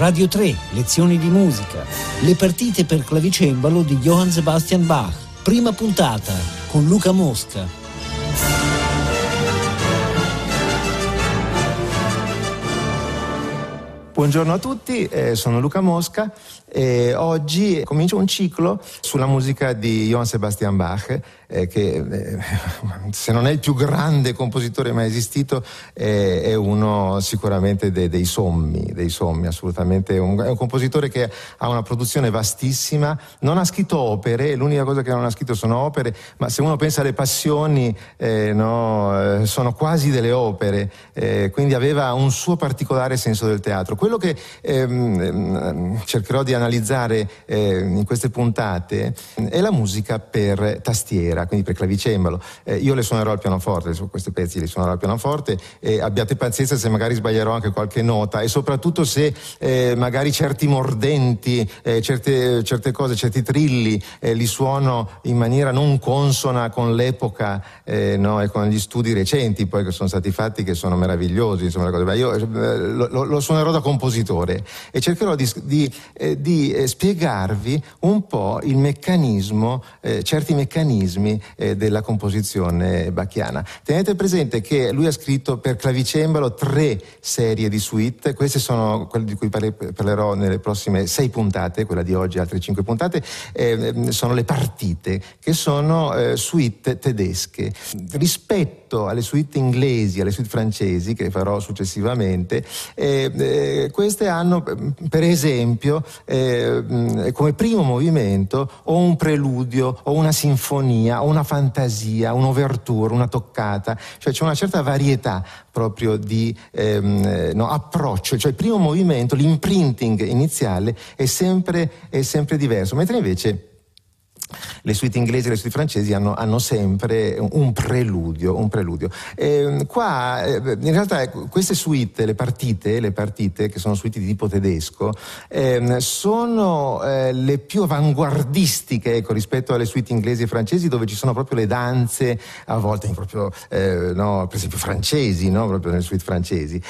Radio 3, lezioni di musica, le partite per clavicembalo di Johann Sebastian Bach, prima puntata con Luca Mosca. Buongiorno a tutti, eh, sono Luca Mosca e oggi comincio un ciclo sulla musica di Johann Sebastian Bach eh, che eh, se non è il più grande compositore mai esistito eh, è uno sicuramente de, dei sommi, dei sommi assolutamente, un, è un compositore che ha una produzione vastissima, non ha scritto opere, l'unica cosa che non ha scritto sono opere, ma se uno pensa alle passioni eh, no, eh, sono quasi delle opere, quindi aveva un suo particolare senso del teatro. Quello che ehm, ehm cercherò di analizzare in queste puntate è la musica per tastiera quindi per clavicembalo. Eh, io le suonerò al pianoforte, questi pezzi li suonerò al pianoforte e abbiate pazienza se magari sbaglierò anche qualche nota e soprattutto se eh, magari certi mordenti, eh, certe, certe, cose, certi trilli eh, li suono in maniera non consona con l'epoca eh, no, e con gli studi recenti poi che sono stati fatti che sono meravigliosi, insomma, cose. io eh, lo, lo, lo, suonerò da compositore e cercherò di, di, di spiegarvi un po' il meccanismo, certi meccanismi eh, della composizione bacchiana. Tenete presente che lui ha scritto per clavicembalo tre serie di suite, queste sono quelle di cui parle, parlerò nelle prossime sei puntate, quella di oggi altre cinque puntate, eh, sono le partite, che sono eh, suite tedesche. Rispetto alle suite inglesi, alle suite francesi, che farò successivamente, eh, eh, queste hanno per esempio eh, come primo movimento o un preludio o una sinfonia una fantasia, un'overture, una toccata, cioè c'è una certa varietà proprio di ehm, no, approccio, cioè il primo movimento, l'imprinting iniziale è sempre, è sempre diverso, mentre invece le suite inglesi e le suite francesi hanno, hanno sempre un preludio. Un preludio. E, qua, eh, in realtà, ecco, queste suite, le partite, le partite, che sono suite di tipo tedesco, eh, sono eh, le più avanguardistiche ecco, rispetto alle suite inglesi e francesi, dove ci sono proprio le danze, a volte proprio, eh, no, per esempio francesi, no? proprio nelle suite francesi.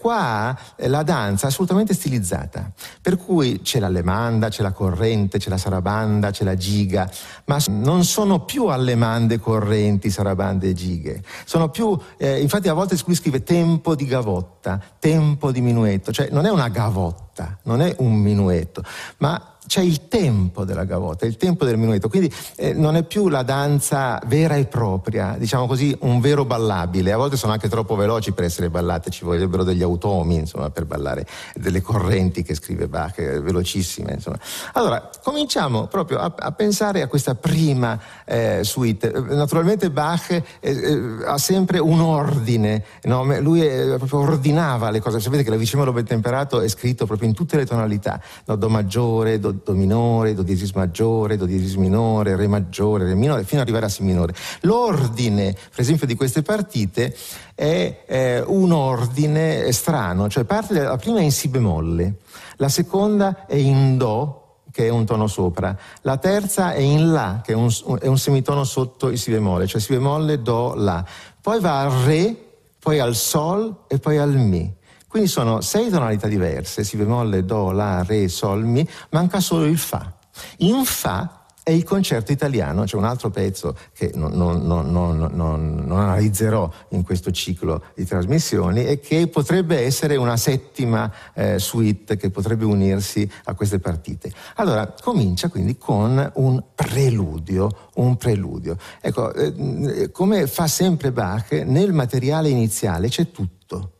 Qua la danza è assolutamente stilizzata, per cui c'è l'allemanda, c'è la corrente, c'è la sarabanda, c'è la giga, ma non sono più allemande correnti, sarabande e gighe. Sono più, eh, infatti a volte qui scrive tempo di gavotta, tempo di minuetto, cioè non è una gavotta, non è un minuetto, ma c'è il tempo della gavotta, il tempo del minuetto, quindi eh, non è più la danza vera e propria, diciamo così, un vero ballabile. A volte sono anche troppo veloci per essere ballate, ci vorrebbero degli automi, insomma, per ballare delle correnti che scrive Bach, eh, velocissime, insomma. Allora, cominciamo proprio a, a pensare a questa prima eh, suite. Naturalmente Bach eh, eh, ha sempre un ordine, no? lui proprio ordinava le cose. Sapete che la vicemolo ben temperato è scritto proprio in tutte le tonalità, no? do maggiore, do do minore, do diesis maggiore, do diesis minore, re maggiore, re minore, fino ad arrivare a si minore. L'ordine, per esempio, di queste partite è eh, un ordine strano, cioè parte la prima è in si bemolle, la seconda è in do, che è un tono sopra, la terza è in La, che è un, è un semitono sotto il Si bemolle, cioè Si bemolle, Do, La. Poi va al Re, poi al Sol e poi al Mi. Quindi sono sei tonalità diverse, si bemolle, do, la, re, sol, mi, manca solo il fa. In fa è il concerto italiano, c'è un altro pezzo che non, non, non, non, analizzerò in questo ciclo di trasmissioni e che potrebbe essere una settima eh, suite che potrebbe unirsi a queste partite. Allora, comincia quindi con un preludio, un preludio. Ecco, eh, come fa sempre Bach, nel materiale iniziale c'è tutto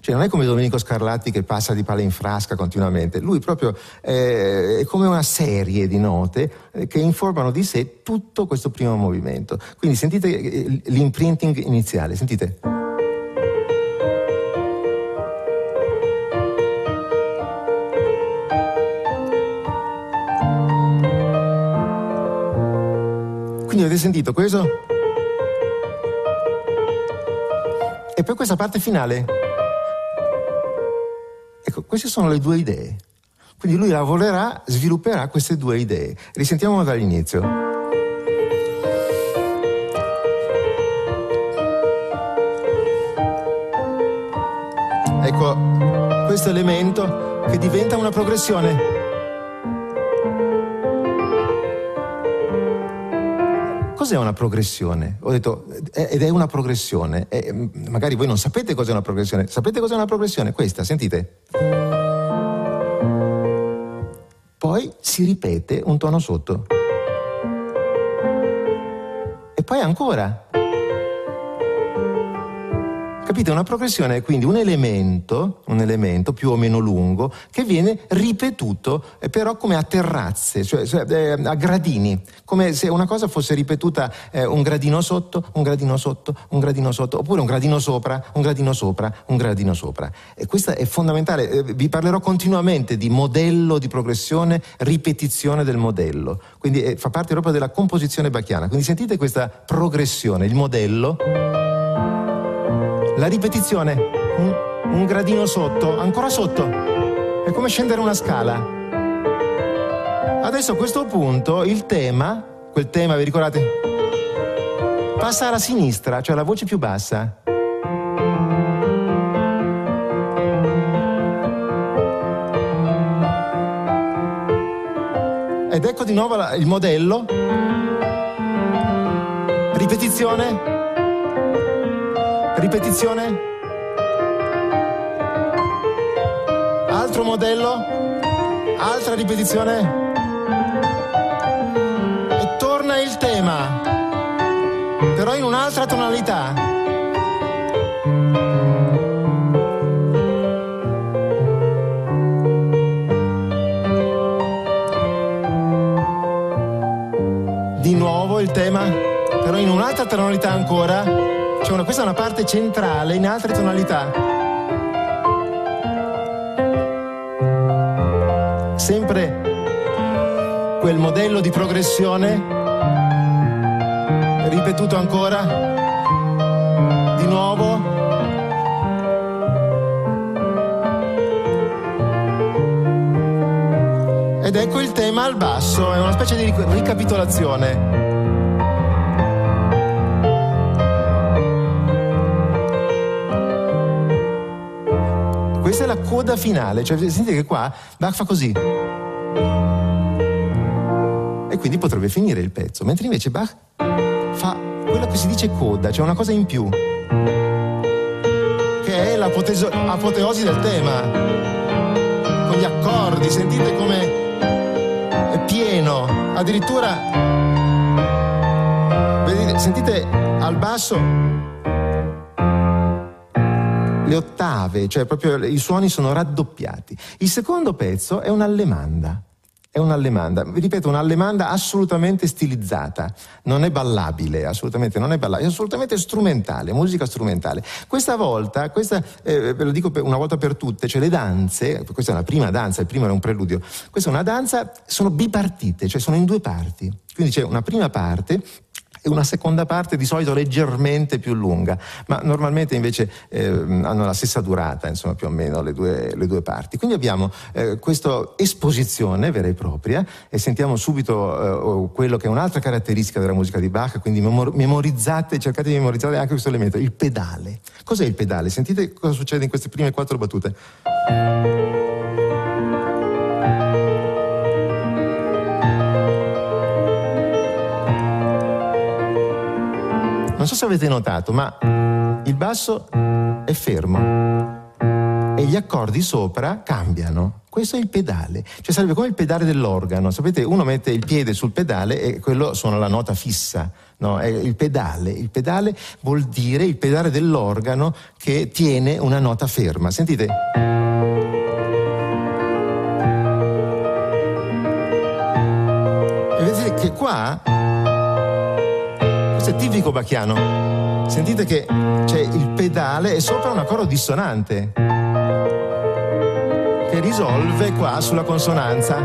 cioè non è come Domenico Scarlatti che passa di palla in frasca continuamente, lui proprio eh, è come una serie di note eh, che informano di sé tutto questo primo movimento. Quindi sentite eh, l'imprinting iniziale, sentite. Quindi avete sentito questo? E poi questa parte finale. Queste sono le due idee. Quindi lui lavorerà, svilupperà queste due idee. Risentiamo dall'inizio. Ecco, questo elemento che diventa una progressione. Cos'è una progressione? Ho detto, ed è una progressione. E magari voi non sapete cos'è una progressione. Sapete cos'è una progressione? Questa, sentite. Poi si ripete un tono sotto. E poi ancora. Capite? Una progressione è quindi un elemento, un elemento più o meno lungo che viene ripetuto eh, però come a terrazze, cioè, cioè a gradini, come se una cosa fosse ripetuta eh, un gradino sotto, un gradino sotto, un gradino sotto, oppure un gradino sopra, un gradino sopra, un gradino sopra. E questo è fondamentale, eh, vi parlerò continuamente di modello di progressione, ripetizione del modello, quindi eh, fa parte proprio della composizione bacchiana. Quindi sentite questa progressione, il modello la ripetizione, un, un gradino sotto, ancora sotto, è come scendere una scala. Adesso a questo punto il tema, quel tema, vi ricordate? Passa alla sinistra, cioè la voce più bassa. Ed ecco di nuovo il modello. Ripetizione. Ripetizione. Altro modello. Altra ripetizione. E torna il tema, però in un'altra tonalità. Di nuovo il tema, però in un'altra tonalità ancora. Cioè una, questa è una parte centrale in altre tonalità. Sempre quel modello di progressione, ripetuto ancora, di nuovo. Ed ecco il tema al basso, è una specie di ricapitolazione. Questa è la coda finale, cioè sentite che qua Bach fa così. E quindi potrebbe finire il pezzo, mentre invece Bach fa quello che si dice coda, cioè una cosa in più, che è l'apoteosi del tema, con gli accordi, sentite come è pieno, addirittura, sentite al basso le ottave, cioè proprio i suoni sono raddoppiati. Il secondo pezzo è un'allemanda. È un'allemanda, vi ripeto, un'allemanda assolutamente stilizzata, non è ballabile, assolutamente non è ballabile, è assolutamente strumentale, musica strumentale. Questa volta, questa, eh, ve lo dico una volta per tutte, cioè le danze, questa è una prima danza, il primo era un preludio, questa è una danza, sono bipartite, cioè sono in due parti. Quindi c'è una prima parte e una seconda parte di solito leggermente più lunga, ma normalmente invece eh, hanno la stessa durata, insomma più o meno le due, le due parti. Quindi abbiamo eh, questa esposizione vera e propria e sentiamo subito eh, quello che è un'altra caratteristica della musica di Bach, quindi memorizzate, cercate di memorizzare anche questo elemento, il pedale. Cos'è il pedale? Sentite cosa succede in queste prime quattro battute. Non so se avete notato, ma il basso è fermo e gli accordi sopra cambiano. Questo è il pedale, cioè sarebbe come il pedale dell'organo. Sapete, uno mette il piede sul pedale e quello suona la nota fissa. No, è il pedale. Il pedale vuol dire il pedale dell'organo che tiene una nota ferma. Sentite. E vedete che qua tipico bacchiano. Sentite che c'è il pedale e sopra un accordo dissonante che risolve qua sulla consonanza.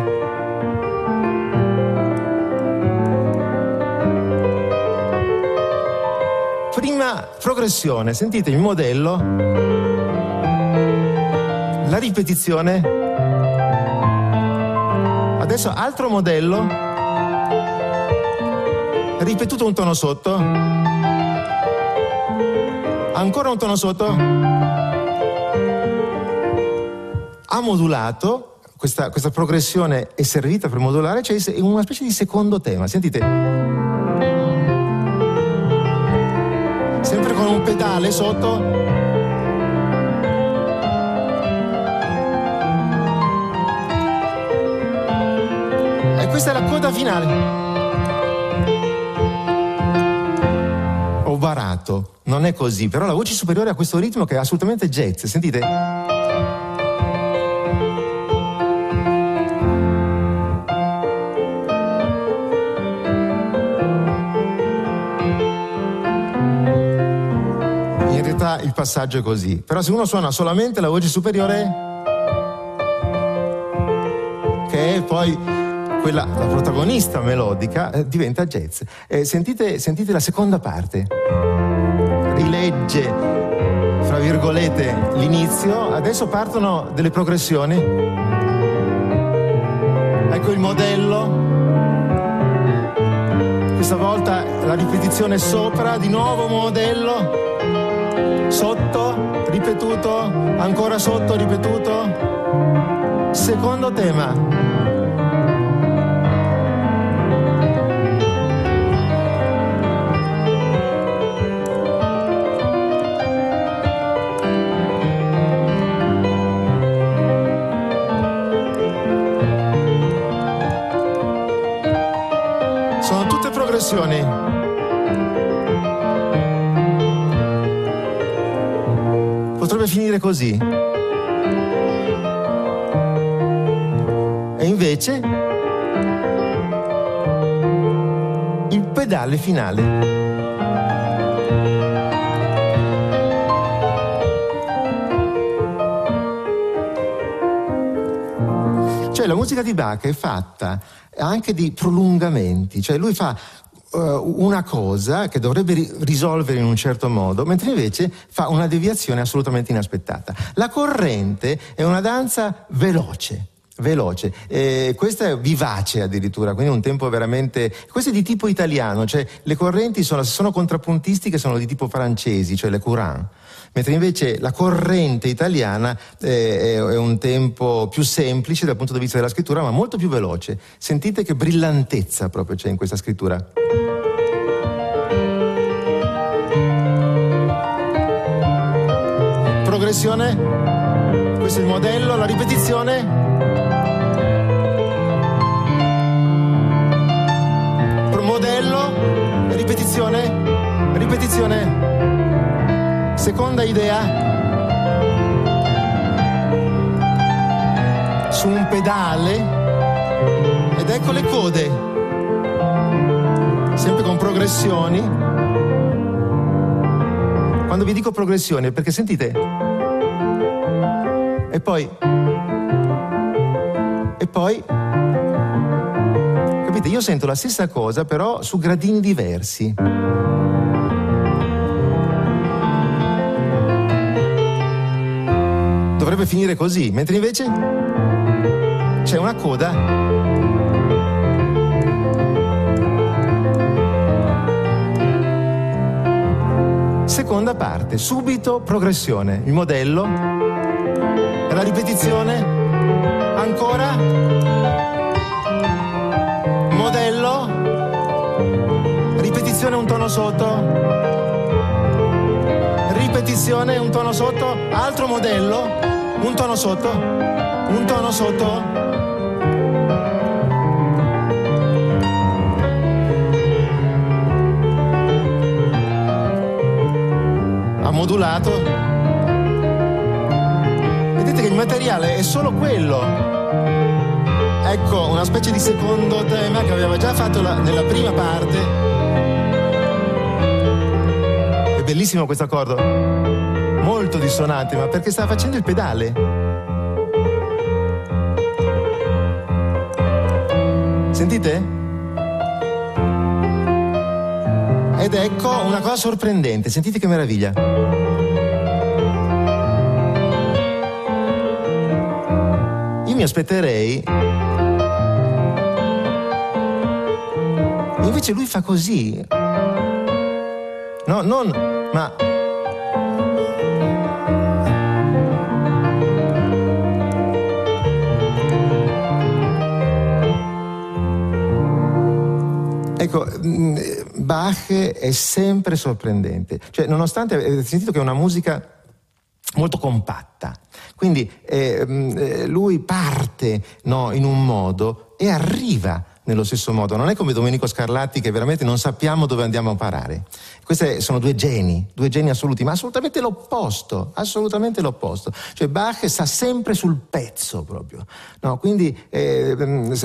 Prima progressione, sentite il modello, la ripetizione. Adesso altro modello ripetuto un tono sotto, ancora un tono sotto, ha modulato, questa, questa progressione è servita per modulare, c'è cioè una specie di secondo tema. Sentite. Sempre con un pedale sotto. E questa è la coda finale. Ho barato, non è così, però la voce superiore ha questo ritmo che è assolutamente jazz, sentite? il passaggio è così. Però se uno suona solamente la voce superiore, che è poi quella, la protagonista melodica, eh, diventa jazz. Eh, sentite, sentite la seconda parte. Rilegge, fra virgolette, l'inizio. Adesso partono delle progressioni. Ecco il modello. Questa volta la ripetizione sopra, di nuovo modello sotto, ripetuto, ancora sotto, ripetuto. Secondo tema. Progressioni. potrebbe finire così. E invece il pedale finale. Cioè la musica di Bach è fatta anche di prolungamenti, cioè lui fa una cosa che dovrebbe ri- risolvere in un certo modo, mentre invece fa una deviazione assolutamente inaspettata. La corrente è una danza veloce. Veloce, eh, questa è vivace addirittura, quindi un tempo veramente. Questo è di tipo italiano, cioè le correnti sono, sono contrappuntistiche, sono di tipo francesi, cioè le courant mentre invece la corrente italiana eh, è un tempo più semplice dal punto di vista della scrittura, ma molto più veloce. Sentite che brillantezza proprio c'è in questa scrittura. Progressione, questo è il modello, la ripetizione. Modello, ripetizione, ripetizione. Seconda idea, su un pedale ed ecco le code, sempre con progressioni. Quando vi dico progressioni è perché sentite, e poi, e poi, capite, io sento la stessa cosa però su gradini diversi. dovrebbe finire così, mentre invece c'è una coda. Seconda parte, subito progressione, il modello, la ripetizione, ancora, modello, ripetizione un tono sotto, ripetizione un tono sotto, altro modello un tono sotto, un tono sotto. Ha modulato. Il materiale è solo quello. Ecco, una specie di secondo tema che aveva già fatto la, nella prima parte. È bellissimo questo accordo molto dissonante, ma perché stava facendo il pedale. Sentite? Ed ecco una cosa sorprendente, sentite che meraviglia. io mi aspetterei... Invece lui fa così. No, non... ma... Ecco, mm, Bach è sempre sorprendente. Cioè, nonostante avete sentito che è una musica molto compatta, quindi eh, lui parte no, in un modo e arriva nello stesso modo. Non è come Domenico Scarlatti che veramente non sappiamo dove andiamo a parare. Questi sono due geni, due geni assoluti, ma assolutamente l'opposto, assolutamente l'opposto. Cioè Bach sta sempre sul pezzo proprio. No, quindi eh,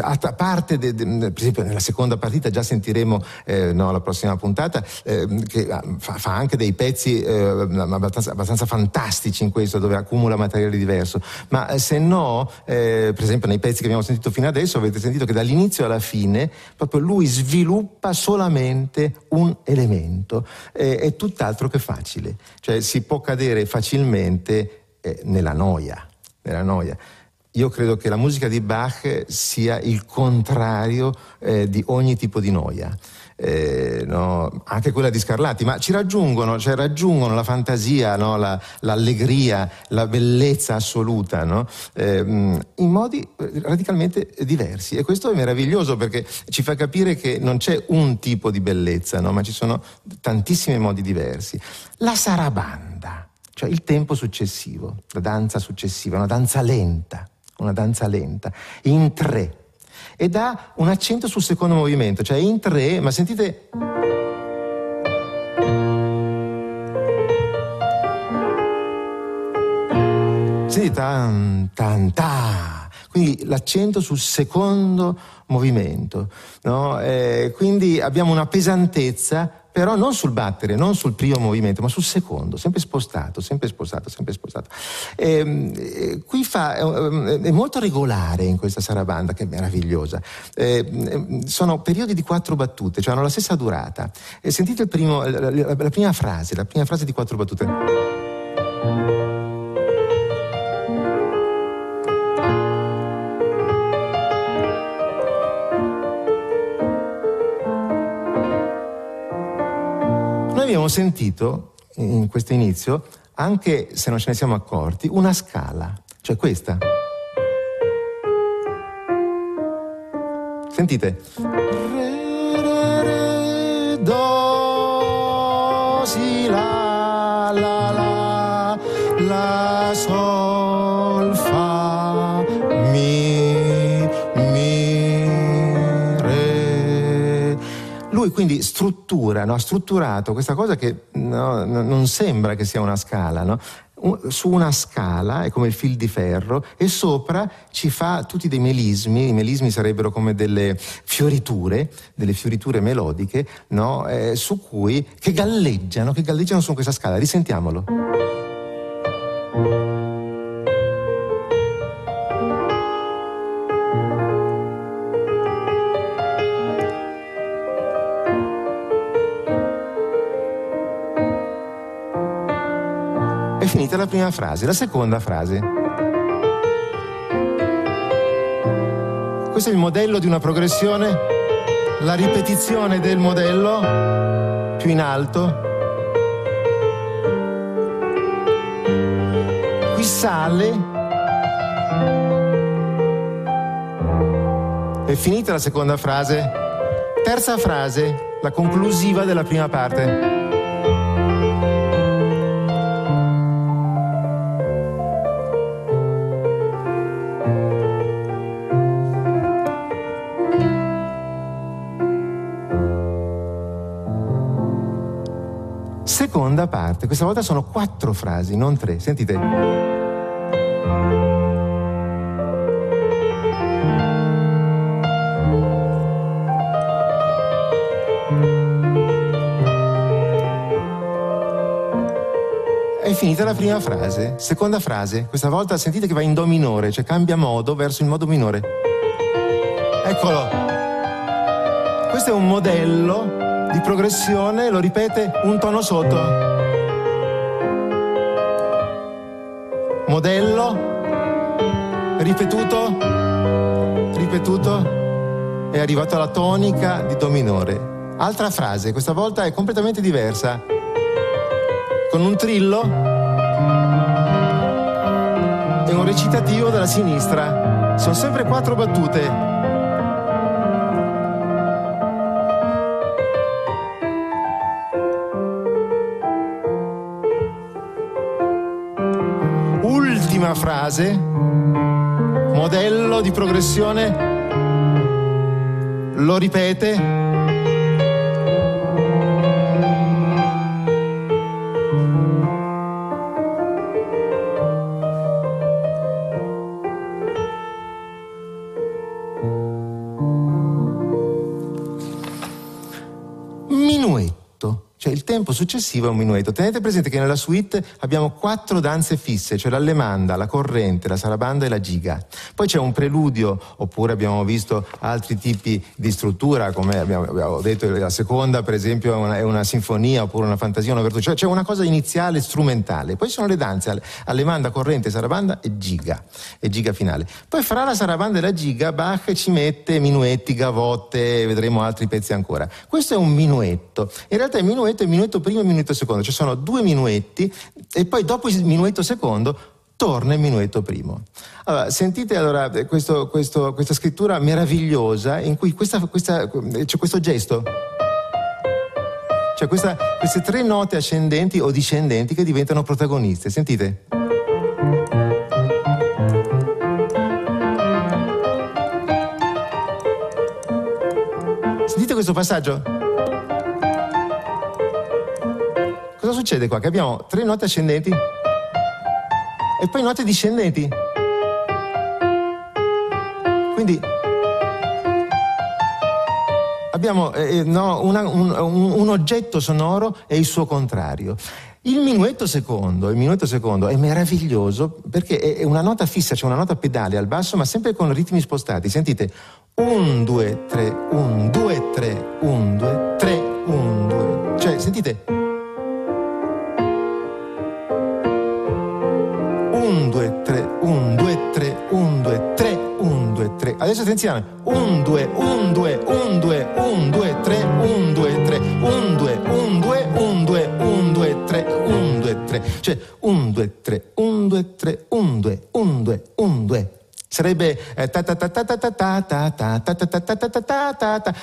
a parte, de, de, per esempio nella seconda partita già sentiremo eh, no, la prossima puntata eh, che fa, fa, anche dei pezzi eh, abbastanza, abbastanza, fantastici in questo dove accumula materiale diverso, ma eh, se no, eh, per esempio nei pezzi che abbiamo sentito fino adesso avete sentito che dall'inizio alla fine proprio lui sviluppa solamente un elemento eh, è tutt'altro che facile, cioè si può cadere facilmente eh, nella noia, nella noia. Io credo che la musica di Bach sia il contrario eh, di ogni tipo di noia eh, no? anche quella di Scarlatti, ma ci raggiungono, cioè raggiungono la fantasia, no? la, l'allegria, la bellezza assoluta, no? eh, in modi radicalmente diversi. E questo è meraviglioso perché ci fa capire che non c'è un tipo di bellezza, ma ci sono tantissimi modi diversi. La sarabanda, cioè il tempo successivo, la danza successiva, una danza lenta, una danza lenta, in tre e dà un accento sul secondo movimento, cioè in tre, ma sentite... Sentite tan tan ta. Quindi l'accento sul secondo movimento, no? eh, quindi abbiamo una pesantezza però non sul battere, non sul primo movimento, ma sul secondo, sempre spostato, sempre spostato, sempre spostato. E, ehm, e, qui fa, è, è, molto regolare in questa sarabanda, che è meravigliosa. E, sono periodi di quattro battute, cioè hanno la stessa durata. sentite primo, la, la, la prima frase, la prima frase di quattro battute. Abbiamo sentito in questo inizio, anche se non ce ne siamo accorti, una scala, cioè questa. Sentite. Re, re, re, do, si, la, Lui quindi struttura, no? ha strutturato questa cosa che no, non sembra che sia una scala, no? su una scala, è come il fil di ferro, e sopra ci fa tutti dei melismi, i melismi sarebbero come delle fioriture, delle fioriture melodiche, no? eh, su cui, che galleggiano, che galleggiano su questa scala. Risentiamolo. Finita la prima frase, la seconda frase. Questo è il modello di una progressione, la ripetizione del modello più in alto. Qui sale. È finita la seconda frase. Terza frase, la conclusiva della prima parte. Seconda parte. Questa volta sono quattro frasi, non tre. Sentite. È finita la prima frase. Seconda frase, questa volta sentite che va in do minore, cioè cambia modo verso il modo minore. Eccolo. Questo è un modello di progressione, lo ripete un tono sotto. Modello, ripetuto, ripetuto, è arrivato alla tonica di Do minore. Altra frase, questa volta è completamente diversa. Con un trillo e un recitativo dalla sinistra. Sono sempre quattro battute Frase, modello di progressione, lo ripete. Tempo successivo è un minuetto. Tenete presente che nella suite abbiamo quattro danze fisse, cioè l'allemanda, la corrente, la sarabanda e la giga. Poi c'è un preludio, oppure abbiamo visto altri tipi di struttura, come abbiamo, abbiamo detto, la seconda per esempio è una, è una, sinfonia, oppure una fantasia, una virtù, cioè c'è una cosa iniziale strumentale. Poi sono le danze, allemanda, corrente, sarabanda e giga, e giga finale. Poi fra la sarabanda e la giga Bach ci mette minuetti, gavotte, vedremo altri pezzi ancora. Questo è un minuetto. In realtà il minuetto è minuetto primo e minuetto secondo, ci sono due minuetti e poi dopo il minuetto secondo torna il minuetto primo. Allora, sentite allora questo, questo, questa scrittura meravigliosa in cui questa, questa, c'è questo gesto. Cioè questa, queste tre note ascendenti o discendenti che diventano protagoniste. Sentite. Sentite questo passaggio? cosa succede qua? Che abbiamo tre note ascendenti e poi note discendenti. Quindi abbiamo eh, eh, no, una, un, un, oggetto sonoro e il suo contrario. Il minuetto secondo, il minuetto secondo è meraviglioso perché è una nota fissa, c'è cioè una nota pedale al basso, ma sempre con ritmi spostati. Sentite, 1, 2, 3, 1, 2, 3, 1, 2, 3, 1, 2. Cioè, sentite, Adesso attenzione. 1, 2, 1, 2, 1, 2, 1, 2, 3, 1, 2, 3, 1, 2, 1, 2, 1, 2, 1, 2, 3, 1, 2, 3. Cioè 1, 2, 3, 1, 2, 3, 1, 2, 1, 2, 1, 2. Sarebbe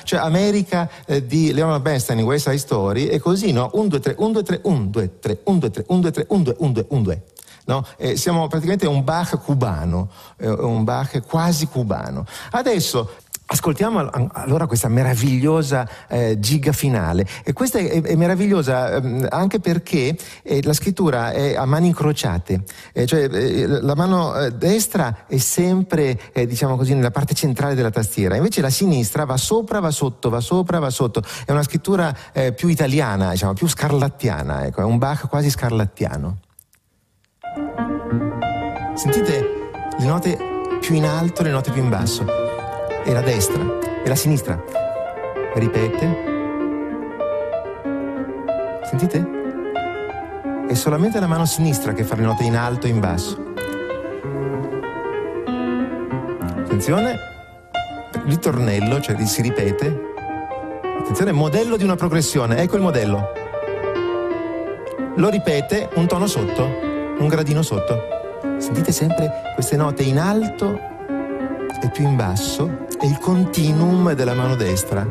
cioè America di Leonard Bernstein in West Side Story e così no 1 2 3 1 2 3 1 2 3 1 2 3 1 2 3 1 2 1 2 1 2 No? Eh, siamo praticamente un Bach cubano, eh, un Bach quasi cubano. Adesso Ascoltiamo allora questa meravigliosa eh, giga finale e questa è, è meravigliosa eh, anche perché eh, la scrittura è a mani incrociate, eh, cioè eh, la mano eh, destra è sempre diciamo così nella parte centrale della tastiera, invece la sinistra va sopra, va sotto, va sopra, va sotto, è una scrittura più italiana, diciamo, più scarlattiana, ecco, è un Bach quasi scarlattiano. Sentite le note più in alto e le note più in basso. E la destra e la sinistra. Ripete. Sentite? È solamente la mano sinistra che fa le note in alto e in basso. Attenzione, ritornello, cioè si ripete. Attenzione, modello di una progressione. Ecco il modello. Lo ripete un tono sotto, un gradino sotto. Sentite sempre queste note in alto e più in basso e il continuum della mano destra.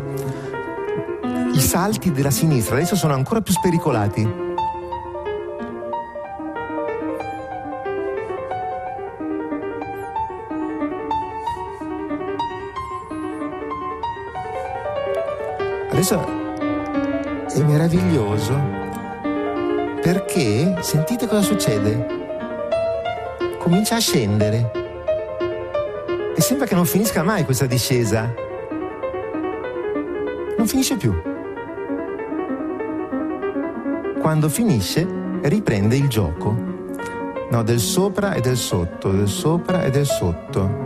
I salti della sinistra adesso sono ancora più spericolati. Adesso è meraviglioso perché sentite cosa succede comincia a scendere. E sembra che non finisca mai questa discesa. Non finisce più. Quando finisce, riprende il gioco. No, del sopra e del sotto, del sopra e del sotto.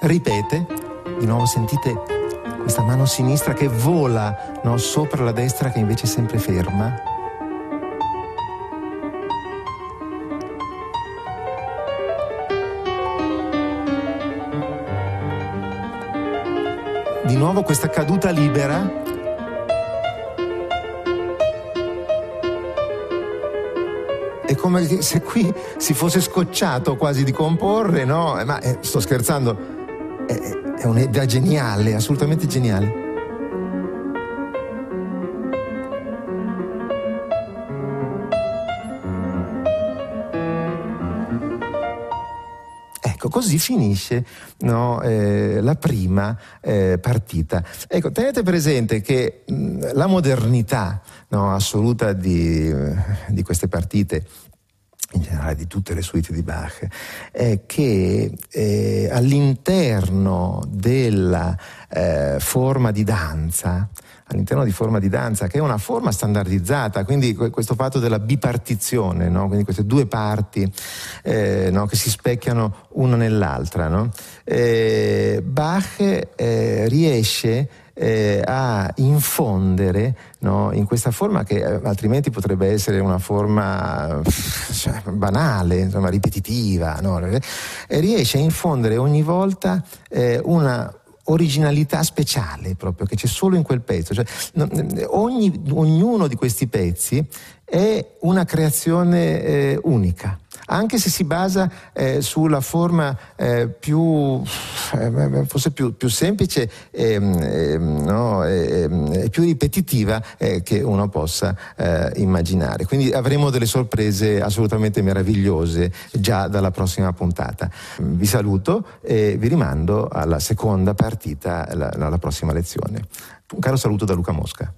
Ripete, di nuovo sentite questa mano sinistra che vola no, sopra la destra che invece è sempre ferma. di nuovo questa caduta libera. È come se qui si fosse scocciato quasi di comporre, no? Ma eh, sto scherzando, è, è un'idea geniale, assolutamente geniale. Ecco, così finisce no, eh, la prima eh, partita. Ecco, tenete presente che mh, la modernità no, assoluta di, di queste partite in generale di tutte le suite di Bach, è che eh, all'interno della eh, forma di danza, all'interno di forma di danza, che è una forma standardizzata, quindi questo fatto della bipartizione, no? quindi queste due parti eh, no? che si specchiano una nell'altra. No? Eh, Bach eh, riesce eh, a infondere no, in questa forma che eh, altrimenti potrebbe essere una forma cioè, banale, insomma, ripetitiva, no? riesce a infondere ogni volta eh, una originalità speciale proprio che c'è solo in quel pezzo. Cioè, ogni, ognuno di questi pezzi è una creazione eh, unica anche se si basa eh, sulla forma eh, più, eh, forse più, più semplice ehm, ehm, no, ehm, e più ripetitiva eh, che uno possa eh, immaginare. Quindi avremo delle sorprese assolutamente meravigliose già dalla prossima puntata. Vi saluto e vi rimando alla seconda partita, alla, alla prossima lezione. Un caro saluto da Luca Mosca.